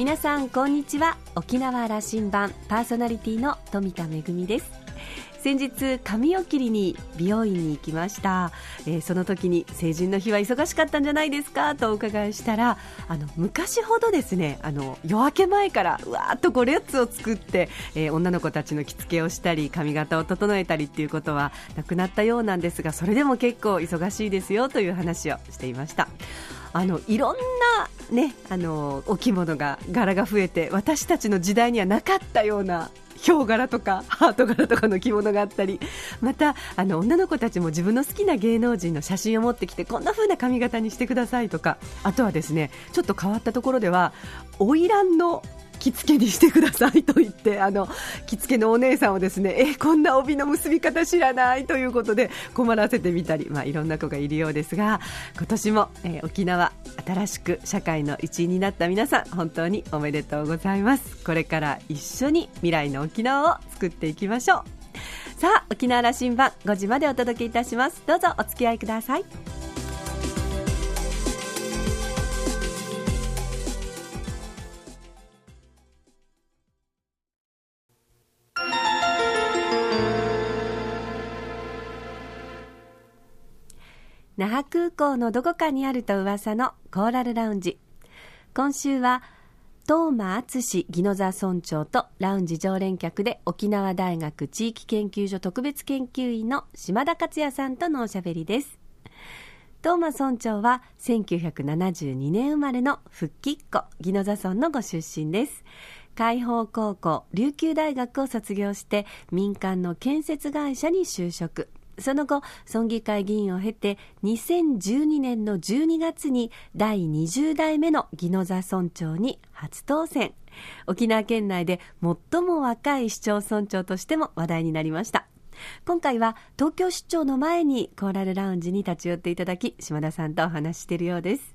皆さんこんにちは。沖縄羅針盤パーソナリティの富田恵です。先日髪を切りに美容院に行きました、えー、その時に成人の日は忙しかったんじゃないですかとお伺いしたらあの昔ほどですねあの夜明け前からうわーっとこれやつを作って、えー、女の子たちの着付けをしたり髪型を整えたりっていうことはなくなったようなんですがそれでも結構忙しいですよという話をしていました。あのいろんな、ね、あのお着物が柄が増えて私たちの時代にはなかったようなヒョウ柄とかハート柄とかの着物があったりまたあの女の子たちも自分の好きな芸能人の写真を持ってきてこんな風な髪型にしてくださいとかあとはですねちょっと変わったところでは花魁の着付けにしてくださいと言ってあの着付けのお姉さんをですねえこんな帯の結び方知らないということで困らせてみたり、まあ、いろんな子がいるようですが今年も、えー、沖縄新しく社会の一員になった皆さん本当におめでとうございます。これから一緒に未来の沖縄を作っていきましょう。さあ沖縄羅針盤5時までお届けいたします。どうぞお付き合いください。那覇空港のどこかにあると噂のコーラルラウンジ。今週は東間敦宜野座村長とラウンジ常連客で沖縄大学地域研究所特別研究員の島田克也さんとのおしゃべりです。東間村長は1972年生まれの復帰っ子宜野座村のご出身です。海邦高校琉球大学を卒業して民間の建設会社に就職。その後、村議会議員を経て、2012年の12月に第20代目の宜野座村長に初当選。沖縄県内で最も若い市町村長としても話題になりました。今回は東京出張の前にコーラルラウンジに立ち寄っていただき、島田さんとお話しているようです。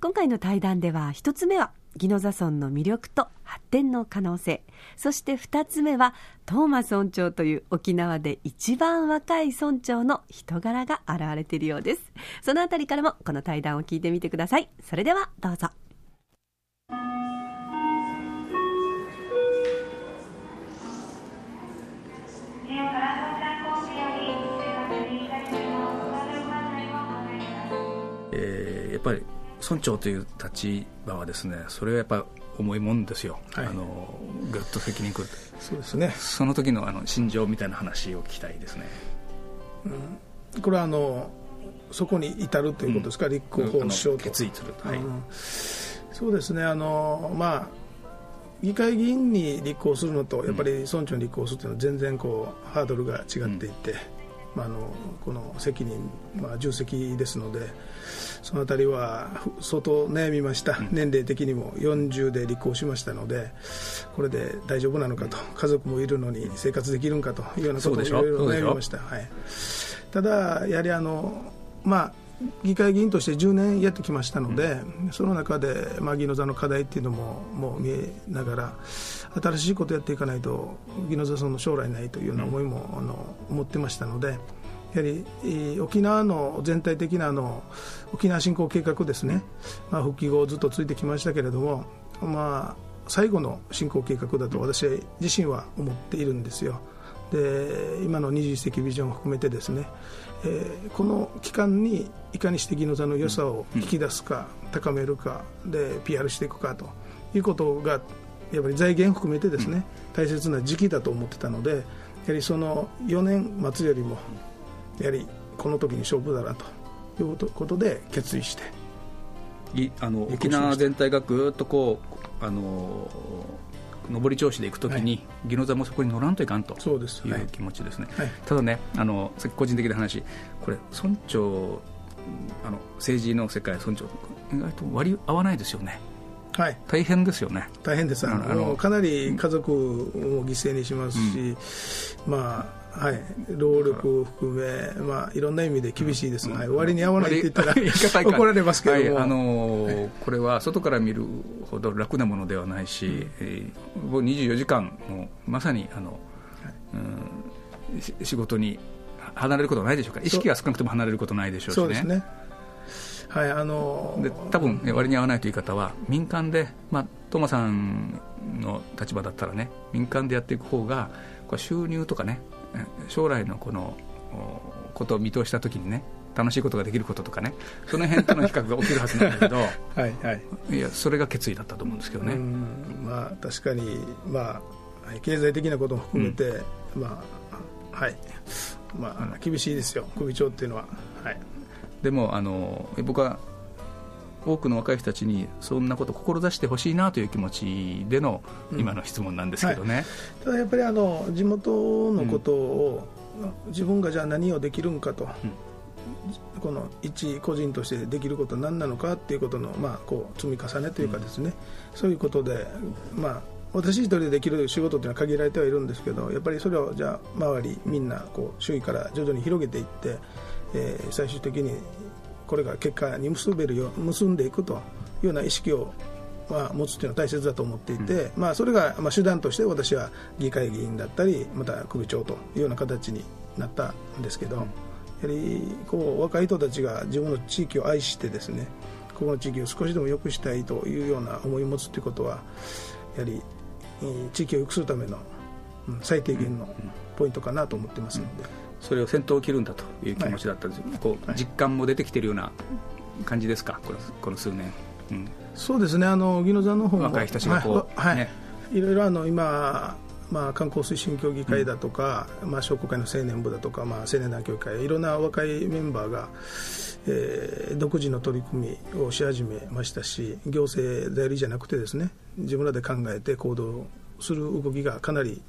今回の対談では一つ目は宜野座村の魅力と発展の可能性。そして2つ目はトーマ村長という沖縄で一番若い村長の人柄が現れているようです。そのあたりからもこの対談を聞いてみてください。それではどうぞ。えー、やっぱり村長という立場はですねそれはやっぱ重いもんですよ、はい、あのぐっと責任くるそうですね。その時のあの心情みたいな話を聞きたいですね、うん、これはあのそこに至るということですか、うん、立候補しようと決意する、はい、うん、そうですね。あのまあ議会議員に立候補するのとやっぱり村長に立候補するというのは全然こうハードルが違っていて、まあ、あのこの責任、まあ、重責ですのでそのあたりは相当悩みました、年齢的にも40で立候補しましたのでこれで大丈夫なのかと家族もいるのに生活できるんかというようなことをいろいろ悩みました、はい、ただ、やはりあの、まあ、議会議員として10年やってきましたので、うん、その中で、まあ、議の座の課題っていうのももう見えながら新しいことをやっていかないと宜野座村の将来ないというような思いも、あの思ってましたのでやはり、沖縄の全体的なあの沖縄振興計画ですね、まあ、復帰後ずっとついてきましたけれども、まあ、最後の振興計画だと私自身は思っているんですよ。で今の21世紀ビジョンを含めてですね、えー、この期間にいかにして宜野座の良さを引き出すか、高めるかで PR していくかということがやっぱり財源含めてですね、大切な時期だと思ってたのでやはりその4年待つよりもやはりこの時に勝負だなということで決意して。いあの沖縄全体がぐっとこうあの上り調子で行くときに、宜野座もそこに乗らんといかんという気持ちですね、はい、ただねあの個人的な話これ村長あの政治の世界村長意外と割り合わないですよねはい、大変ですよね。大変です。あの。かなり家族を犠牲にしますし、うん、まあはい、労力を含め、まあ、いろんな意味で厳しいです、うん、はい、終わりに合わないって言ったら怒られますけども、はい、あのーはい、これは外から見るほど楽なものではないし、うん。えー、24時間もまさにあの、はい、うん、仕事に離れることはないでしょうか。意識は少なくとも離れることないでしょうしね。そうですねはいあのー、で多分、ね、割に合わないという方は民間で、まあ、トマさんの立場だったらね民間でやっていく方がこれ収入とかね将来のこのことを見通した時にね楽しいことができることとかねその辺との比較が起きるはずなんだけど はい、はい、いやそれが決意だったと思うんですけどね。まあ確かにまあ経済的なことも含めて、うん、まあはい。まあ厳しいですよ首長っていうのは。はいでもあの僕は多くの若い人たちにそんなことを志してほしいなという気持ちでの今の質問なんですけどね、うんはい、ただやっぱりあの地元のことを、うん、自分がじゃあ何をできるんかと、うん、この一個人としてできることは何なのかっていうことの、まあ、こう積み重ねというかですね、そういうことで、まあ、私一人でできる仕事というのは限られてはいるんですけどやっぱりそれをじゃあ周りみんなこう周囲から徐々に広げていってえー、最終的にこれが結果に結べるよ結んでいくというような意識をまあ、持つというのは大切だと思っていて、うん、まあ、それがまあ手段として私は議会議員だったりまた首長というような形になったんですけど、うん、やはりこう若い人たちが自分の地域を愛してですねここの地域を少しでも良くしたいというような思いを持つということはやはり地域を良くするための最低限のポイントかなと思ってますので。うんそれを先頭を切るんだという気持ちだったんです、はい、こう実感も出てきているような感じですか、このこの数年、うん、そうですね、あの宜野座の方も若い人たちがこう、はい、ね、いろいろあの今、まあ、観光推進協議会だとか、うん、まあ、商工会の青年部だとか、まあ、青年団協議会、いろんな若いメンバーが、えー、独自の取り組みをし始めましたし、行政代理じゃなくてですね、自分らで考えて行動する動きがかなり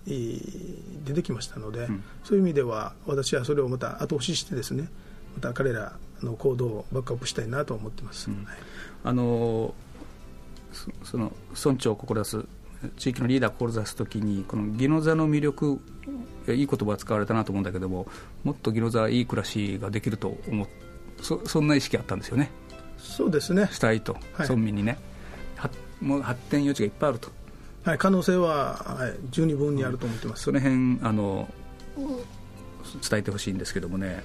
出てきましたので、うん、そういう意味では私はそれをまた後押ししてですねまた彼らの行動をバックアップしたいなと思ってます、うん、あのその村長を志す地域のリーダーを志すときにこの宜野座の魅力いい言葉が使われたなと思うんだけどももっと宜野座はいい暮らしができると思そそんな意識あったんですよね。そうですね。したいと、はい、村民にね。もう発展余地がいっぱいあるとはい、可能性は、はい、十二分にあると思ってます、その辺あの伝えてほしいんですけどもね、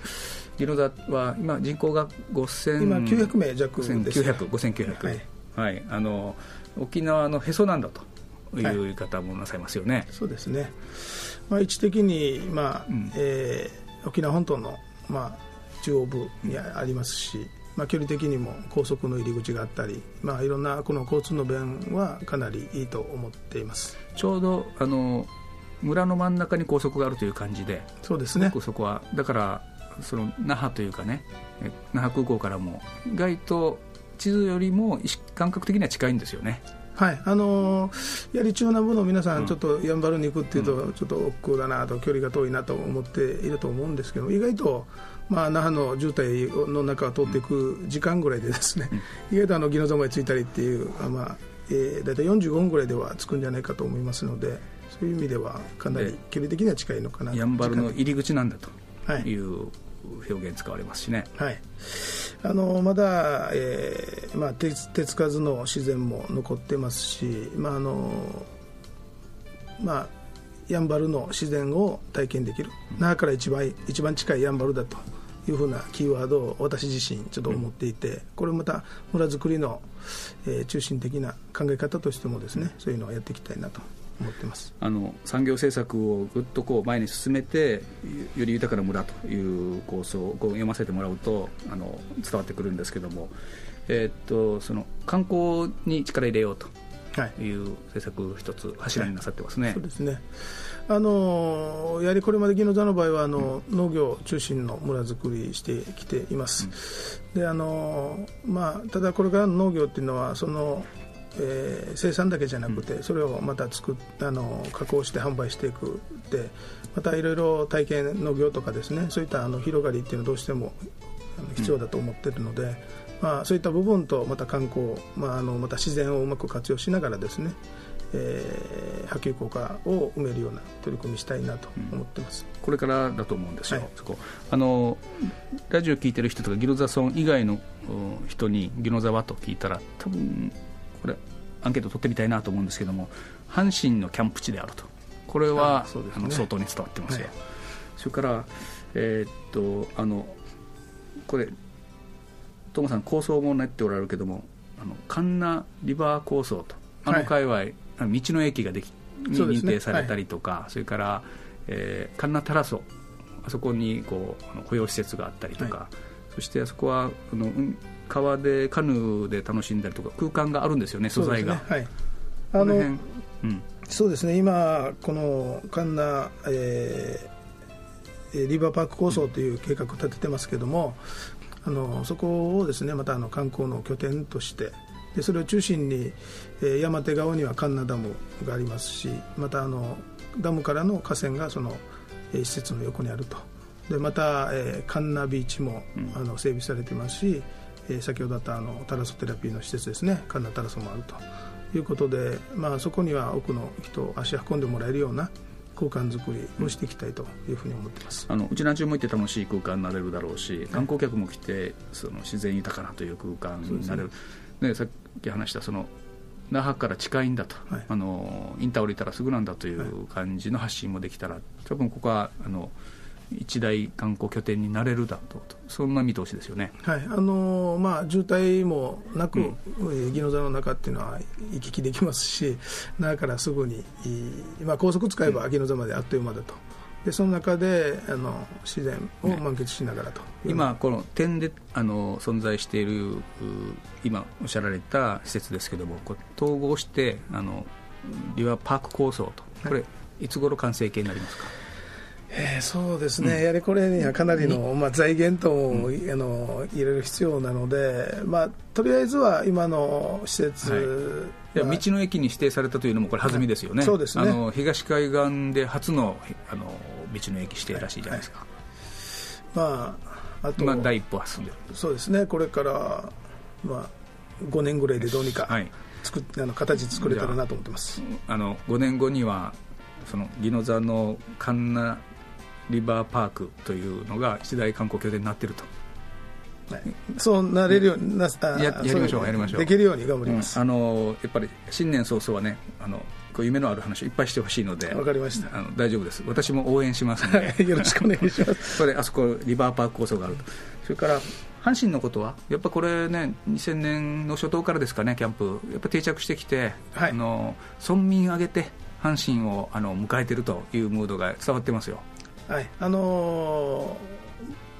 宜野座は今、人口が5000今、900名弱です、ね、5900、はい、はい、あの沖縄のへそなんだという言い方もなさいますよね、はい、そうですね、まあ、位置的に、まあうん、えー、沖縄本島の、まあ、中央部にありますし、まあ、距離的にも高速の入り口があったり、まあ、いろんなこの交通の便はかなりいいと思っています。ちょうどあの村の真ん中に高速があるという感じでそうですね。そこはだからその那覇というかね那覇空港からも意外と地図よりも感覚的には近いんですよね。はい。あのー、やはり中南部の皆さん、ちょっとやんばるに行くっていうと、ちょっと億劫だなと、距離が遠いなと思っていると思うんですけど、意外と、まあ、那覇の渋滞の中を通っていく時間ぐらいで、ですね、意外とあの宜野座まで着いたりっていう、まあえー、大体45分ぐらいでは着くんじゃないかと思いますので、そういう意味では、かなり距離的には近いのかなやんばるの入り口なんだとい。う表現使われますしね。はい。あのまだ、えーまあ、手手つかずの自然も残ってますし、まああのまあ、やんばるの自然を体験できる、那覇から一番一番近いやんばるだというふうなキーワードを私自身ちょっと思っていて、これまた村づくりの、えー、中心的な考え方としてもですねそういうのをやっていきたいなと思ってます。あの産業政策をぐっとこう前に進めてより豊かな村という構想をこう読ませてもらうとあの伝わってくるんですけども、えー、っとその観光に力入れようという政策一つ柱になさってますね。はい、そうですねあのやはりこれまで宜野座の場合はあの、うん、農業中心の村づくりしてきています、うん、であのまあ、ただこれからの農業っていうのはそのえー、生産だけじゃなくて、うん、それをまた作あの加工して販売していくでまたいろいろ体験農業とかですねそういったあの広がりっていうのはどうしても必要だと思っているので、うん、まあ、そういった部分とまた観光、まあ、あのまた自然をうまく活用しながらですねえー、波及効果を埋めるような取り組みしたいなと思ってます、うん、これからだと思うんですよ、はい、そこ。あのラジオ聞いてる人とかギロザ村以外の人にギノザはと聞いたら多分これアンケート取ってみたいなと思うんですけども阪神のキャンプ地であると。これは、ね、あの相当に伝わってますよ、はい、それから、えー、っとあのこれトモさん構想も練っておられるけどもあの神奈リバー構想とあの界隈、はい、道の駅ができに認定されたりとかそ、ね。はい、それから、えー、神奈タラソあそこにこう保養施設があったりとか、はい、そしてあそこはあの川でカヌーで楽しんだりとか空間があるんですよね素材が。ね、はい。あの、うん、そうですね。今この神奈、えー、リバーパーク構想という計画を立ててますけども、あのそこをですねまたあの観光の拠点としてでそれを中心に、えー、山手側には神奈ダムがありますしまたあのダムからの河川がその、えー、施設の横にあると。でまた、えー、神奈ビーチも、うん、あの整備されてますし、えー、先ほどあったあのタラソテラピーの施設ですね。神奈タラソもあると。いうことで、まあ、そこには多くの人を足運んでもらえるような空間づくりをしていきたいというふうに思ってます、あのうちなんちゅうも行って楽しい空間になれるだろうし観光客も来てその自然豊かなという空間になれる、ね、さっき話したその那覇から近いんだと、はい、あのインター降りたらすぐなんだという感じの発信もできたら多分ここはあの一大観光拠点になれるだろうと。そんな見通しですよね、はい。あのー、まあ、渋滞もなく、うん、宜野座の中っていうのは行き来できますし那覇からすぐに、まあ、高速使えば宜野座まであっという間だと。でその中であの自然を満喫しながらと、ね、今、この点であの存在している今おっしゃられた施設ですけどもこ統合してあのリバーパーク構想と。これ、はい、いつ頃完成形になりますか？えー、そうですね、うん、やはりこれにはかなりの、まあ、財源とも、うん、あの入れる必要なので、まあ、とりあえずは今の施設、はい、道の駅に指定されたというのも、これ、弾みですよね、そうですね。あの東海岸で初のあの道の駅指定らしいじゃないですか。はいはい、まあ、あと、まあ、第一歩は進んでる。そうですね、これから、まあ、5年ぐらいでどうにか、はい、作あの形作れたらなと思ってます。あの5年後にはその宜野座の神奈リバーパークというのが一大観光拠点になっていると。そうなれるようになややりましょう、やりましょう。できるように頑張ります。うん、あのやっぱり新年早々はね、あのこう夢のある話をいっぱいしてほしいので、わかりました。あの大丈夫です。私も応援しますので、よろしくお願いします。それあそこリバーパーク構想があると。それから阪神のことは、やっぱこれね、2000年の初頭からですかね、キャンプ、やっぱ定着してきて、はい、あの村民挙げて、阪神をあの迎えているというムードが伝わってますよ。はいあのー、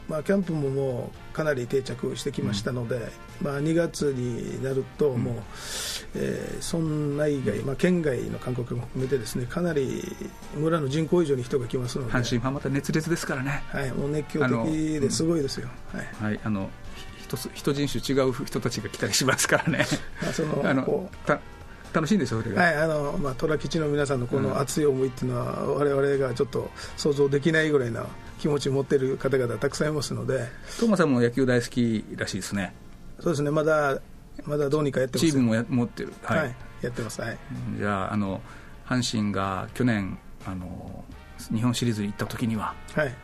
まあ、キャンプももうかなり定着してきましたので、うん、まあ、2月になるともう、うん、えー、村内外、まあ、県外の観光客も含めてですねかなり村の人口以上に人が来ますので阪神ファンまた熱烈ですからね、はい、もう熱狂的ですごいですよ、はい、はい、あの人人人種違う人たちが来たりしますからね。あそのあの楽しいんですよ、それが。はい、あの、まあ、虎吉の皆さんのこの熱い思いっていうのは、われわれがちょっと想像できないぐらいな気持ちを持っている方々たくさんいますので。トーマさんも野球大好きらしいですね。そうですね、まだ、まだどうにかやってますチームもや持ってる。はい、はい、やってます。はい。じゃあ、あの、阪神が去年、あの、日本シリーズに行った時には、はい。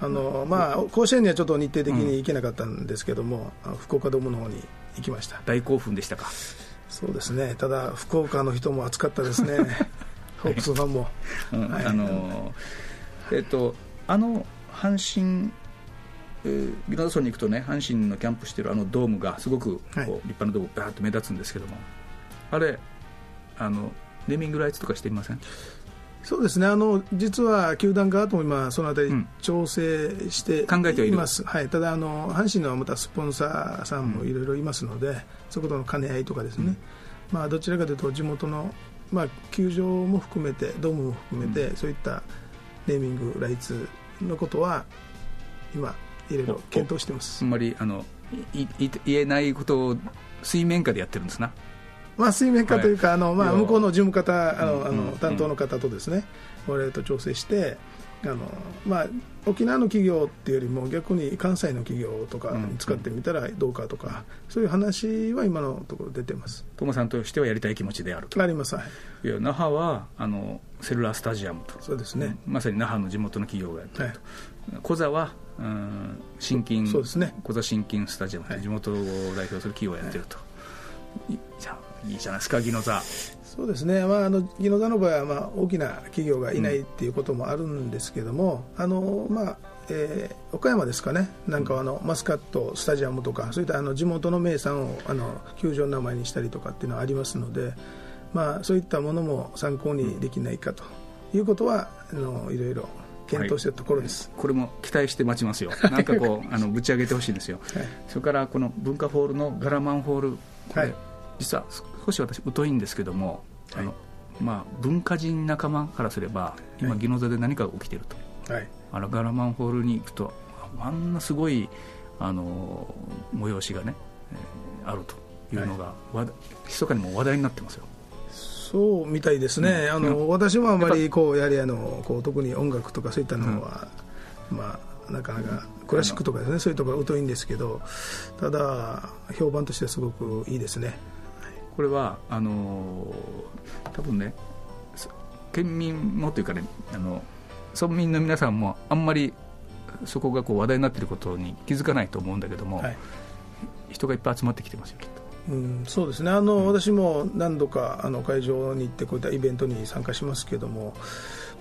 あのまあ、甲子園にはちょっと日程的に行けなかったんですけども、うん、福岡ドームの方に行きました大興奮でしたか？そうですねただ福岡の人も暑かったですね ホークスファンも、はい、あのえっとあの阪神えー、ビナドに行くとね阪神のキャンプしてるあのドームがすごくこう、はい、立派なドームバーッと目立つんですけども。あれあのネーミングライツとかしていません？そうですね。あの実は球団側とも今、そのあたり調整して考えてはいます、はい、ただあの、阪神のまたスポンサーさんもいろいろいますので、うん、そことの兼ね合いとかですね、うん、まあ、どちらかというと地元の、まあ、球場も含めてドームも含めて、うん、そういったネーミング、ライツのことは今、いろいろ検討してます。あんまりあのいい言えないことを水面下でやってるんですな。まあ、水面下というか、はい、あのまあ、向こうの事務方、あのあの担当の方とですね、我々と調整して、あのまあ、沖縄の企業っていうよりも逆に関西の企業とかに使ってみたらどうかとか、そういう話は今のところ出てます。トさんとしてはやりたい気持ちであると。あります、はい、いや那覇はあのセルラースタジアムと。そうですね、まさに那覇の地元の企業がやってると、はい、小座はうん新金そうですね。小座新金スタジアムと地元を代表する企業がやってると、はい、じゃあいいじゃないですか、宜野座。そうですね、まあ、あの宜野座の場合は、まあ、大きな企業がいないっていうこともあるんですけども、うん、あのまあ、えー、岡山ですかね、なんかあのマスカットスタジアムとか、そういったあの地元の名産をあの球場の名前にしたりとかっていうのはありますので、まあ、そういったものも参考にできないかと。いうことは、あのいろいろ検討しているところです、はい、これも期待して待ちますよ、なんかこう あのぶち上げてほしいんですよ、はい、それからこの文化ホールのガラマンホール、はい、実は少し私、疎いんですけども、あのまあ、文化人仲間からすれば、今、宜野座で何かが起きていると、はい、あのガラマンホールに行くと、あんなすごいあの催しがね、えー、あるというのが、はい、密かにも話題になってますよ。そうみたいですね、うん、あの、うん、私もあまり。こうやはりあのこう特に音楽とかそういったのは、うん、まあ、なかなかクラシックとかですね。そういうところは疎いんですけどただ評判としてはすごくいいですねこれはあの多分ね県民もというかねあの村民の皆さんもあんまりそこがこう話題になっていることに気づかないと思うんだけども、はい、人がいっぱい集まってきてますよきっと。うん、そうですね。あの、うん、私も何度かあの会場に行ってこういったイベントに参加しますけども、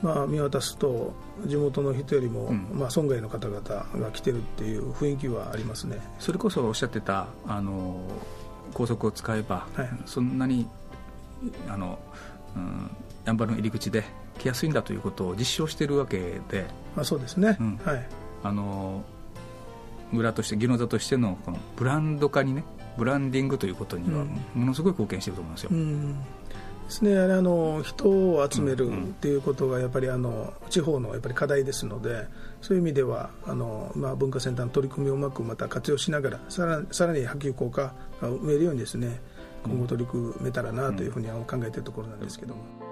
まあ、見渡すと地元の人よりも、うん、まあ、村外の方々が来てるっていう雰囲気はありますね。それこそおっしゃってたあの高速を使えば、はい、そんなにあの、うん、やんばるの入り口で来やすいんだということを実証しているわけで、まあ、そうですね、うん、はい。あの村として宜野座としてのこのブランド化にねブランディングということにはものすごい貢献していると思いますよ。うんですね、あの人を集めるっていうことがやっぱりあの地方のやっぱり課題ですのでそういう意味ではあの、まあ、文化センターの取り組みをうまくまた活用しながらさらさらに波及効果が埋めるようにですね今後取り組めたらなというふうには考えているところなんですけども。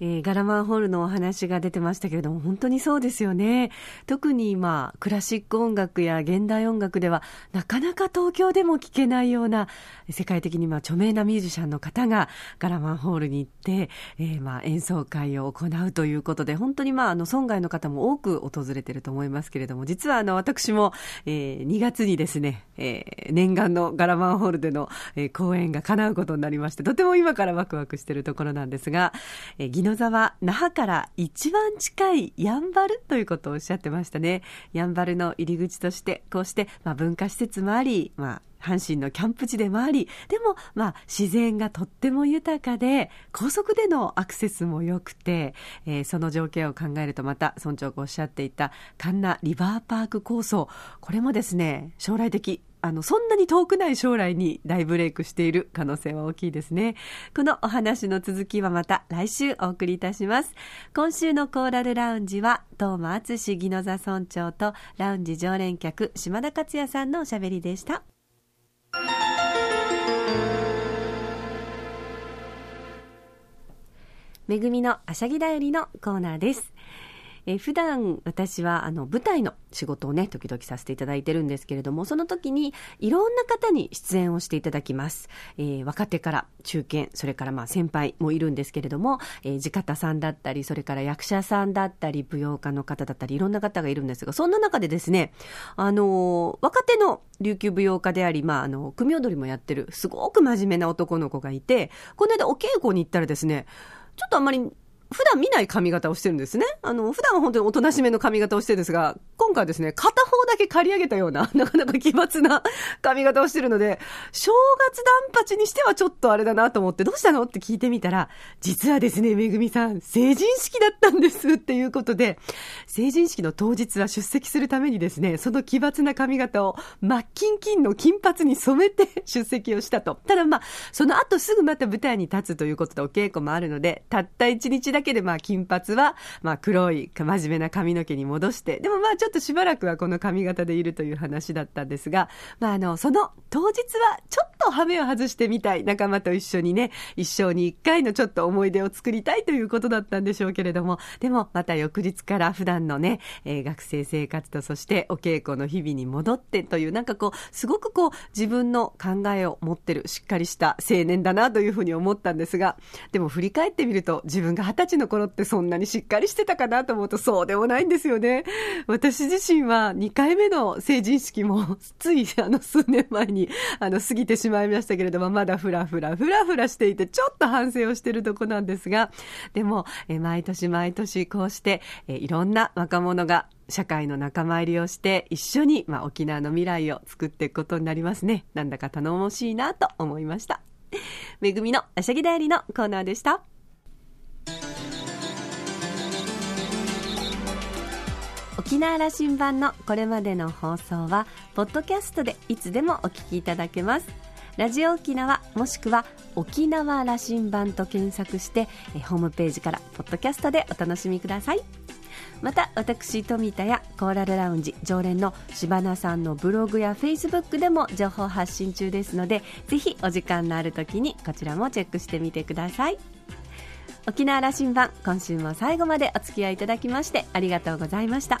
えー、ガラマンホールのお話が出てましたけれども、本当にそうですよね。特に今、クラシック音楽や現代音楽では、なかなか東京でも聴けないような、世界的にまあ著名なミュージシャンの方がガラマンホールに行って、えー、まあ演奏会を行うということで、本当にまあ、あの、村外の方も多く訪れてると思いますけれども、実はあの、私も、えー、2月にですね、えー、念願のガラマンホールでの、えー、公演が叶うことになりまして、とても今からワクワクしているところなんですが、えー、野沢、那覇から一番近いやんばるということをおっしゃってましたね。やんばるの入り口として、こうして、まあ、文化施設もあり、まあ、阪神のキャンプ地でもあり、でも、まあ、自然がとっても豊かで、高速でのアクセスも良くて、えー、その条件を考えると、また、村長がおっしゃっていた、カンナリバーパーク構想、これもですね、将来的、あの、そんなに遠くない将来に大ブレイクしている可能性は大きいですね。このお話の続きはまた来週お送りいたします。今週のコーラルラウンジは、東間敦義野座村長とラウンジ常連客、島田克也さんのおしゃべりでした。めぐみのあしゃぎだよりのコーナーです。えー、普段私はあの舞台の仕事をね、時々させていただいてるんですけれども、その時にいろんな方に出演をしていただきます。えー、若手から中堅、それからまあ先輩もいるんですけれども、えー、地方さんだったり、それから役者さんだったり、舞踊家の方だったり、いろんな方がいるんですが、そんな中でですね、あのー、若手の琉球舞踊家であり、まあ、あの、組踊りもやってる、すごく真面目な男の子がいて、この間お稽古に行ったらですね、ちょっとあんまり普段見ない髪型をしてるんですね。あの、普段は本当におとなしめの髪型をしてるんですが、今回はですね、片方け刈り上げたような、なかなか奇抜な髪型をしてるので、正月断髪にしてはちょっとあれだなと思って、どうしたのって聞いてみたら、実はですね、めぐみさん、成人式だったんですっていうことで、成人式の当日は出席するためにですね、その奇抜な髪型を真っ金金の金髪に染めて 出席をしたと。ただまあ、その後すぐまた舞台に立つということでお稽古もあるので、たった一日だけでまあ金髪はまあ黒い真面目な髪の毛に戻して、でもまあちょっとしばらくはこの髪型でいるという話だったんですが、まああの、その当日はちょっと羽目を外してみたい仲間と一緒にね、一生に一回のちょっと思い出を作りたいということだったんでしょうけれども、でもまた翌日から普段のね、えー、学生生活とそしてお稽古の日々に戻ってという、なんかこう、すごくこう、自分の考えを持ってる、しっかりした青年だなというふうに思ったんですが、でも振り返ってみると、自分が二十歳の頃ってそんなにしっかりしてたかなと思うとそうでもないんですよね。私自身は2回目の成人式もついあの数年前にあの過ぎてしまいましたけれども、まだふらふら、ふらふらしていて、ちょっと反省をしているとこなんですが、でも、え毎年毎年こうして、えいろんな若者が社会の仲間入りをして一緒に、まあ、沖縄の未来を作っていくことになりますねなんだか頼もしいなと思いましためぐみのあしゃぎだよりのコーナーでした沖縄羅針盤のこれまでの放送はポッドキャストでいつでもお聞きいただけます。ラジオ沖縄もしくは沖縄羅針盤と検索してホームページからポッドキャストでお楽しみください。また私富田やコーラルラウンジ常連の柴名さんのブログやフェイスブックでも情報発信中ですのでぜひお時間のある時にこちらもチェックしてみてください。沖縄羅針盤今週も最後までお付き合いいただきましてありがとうございました。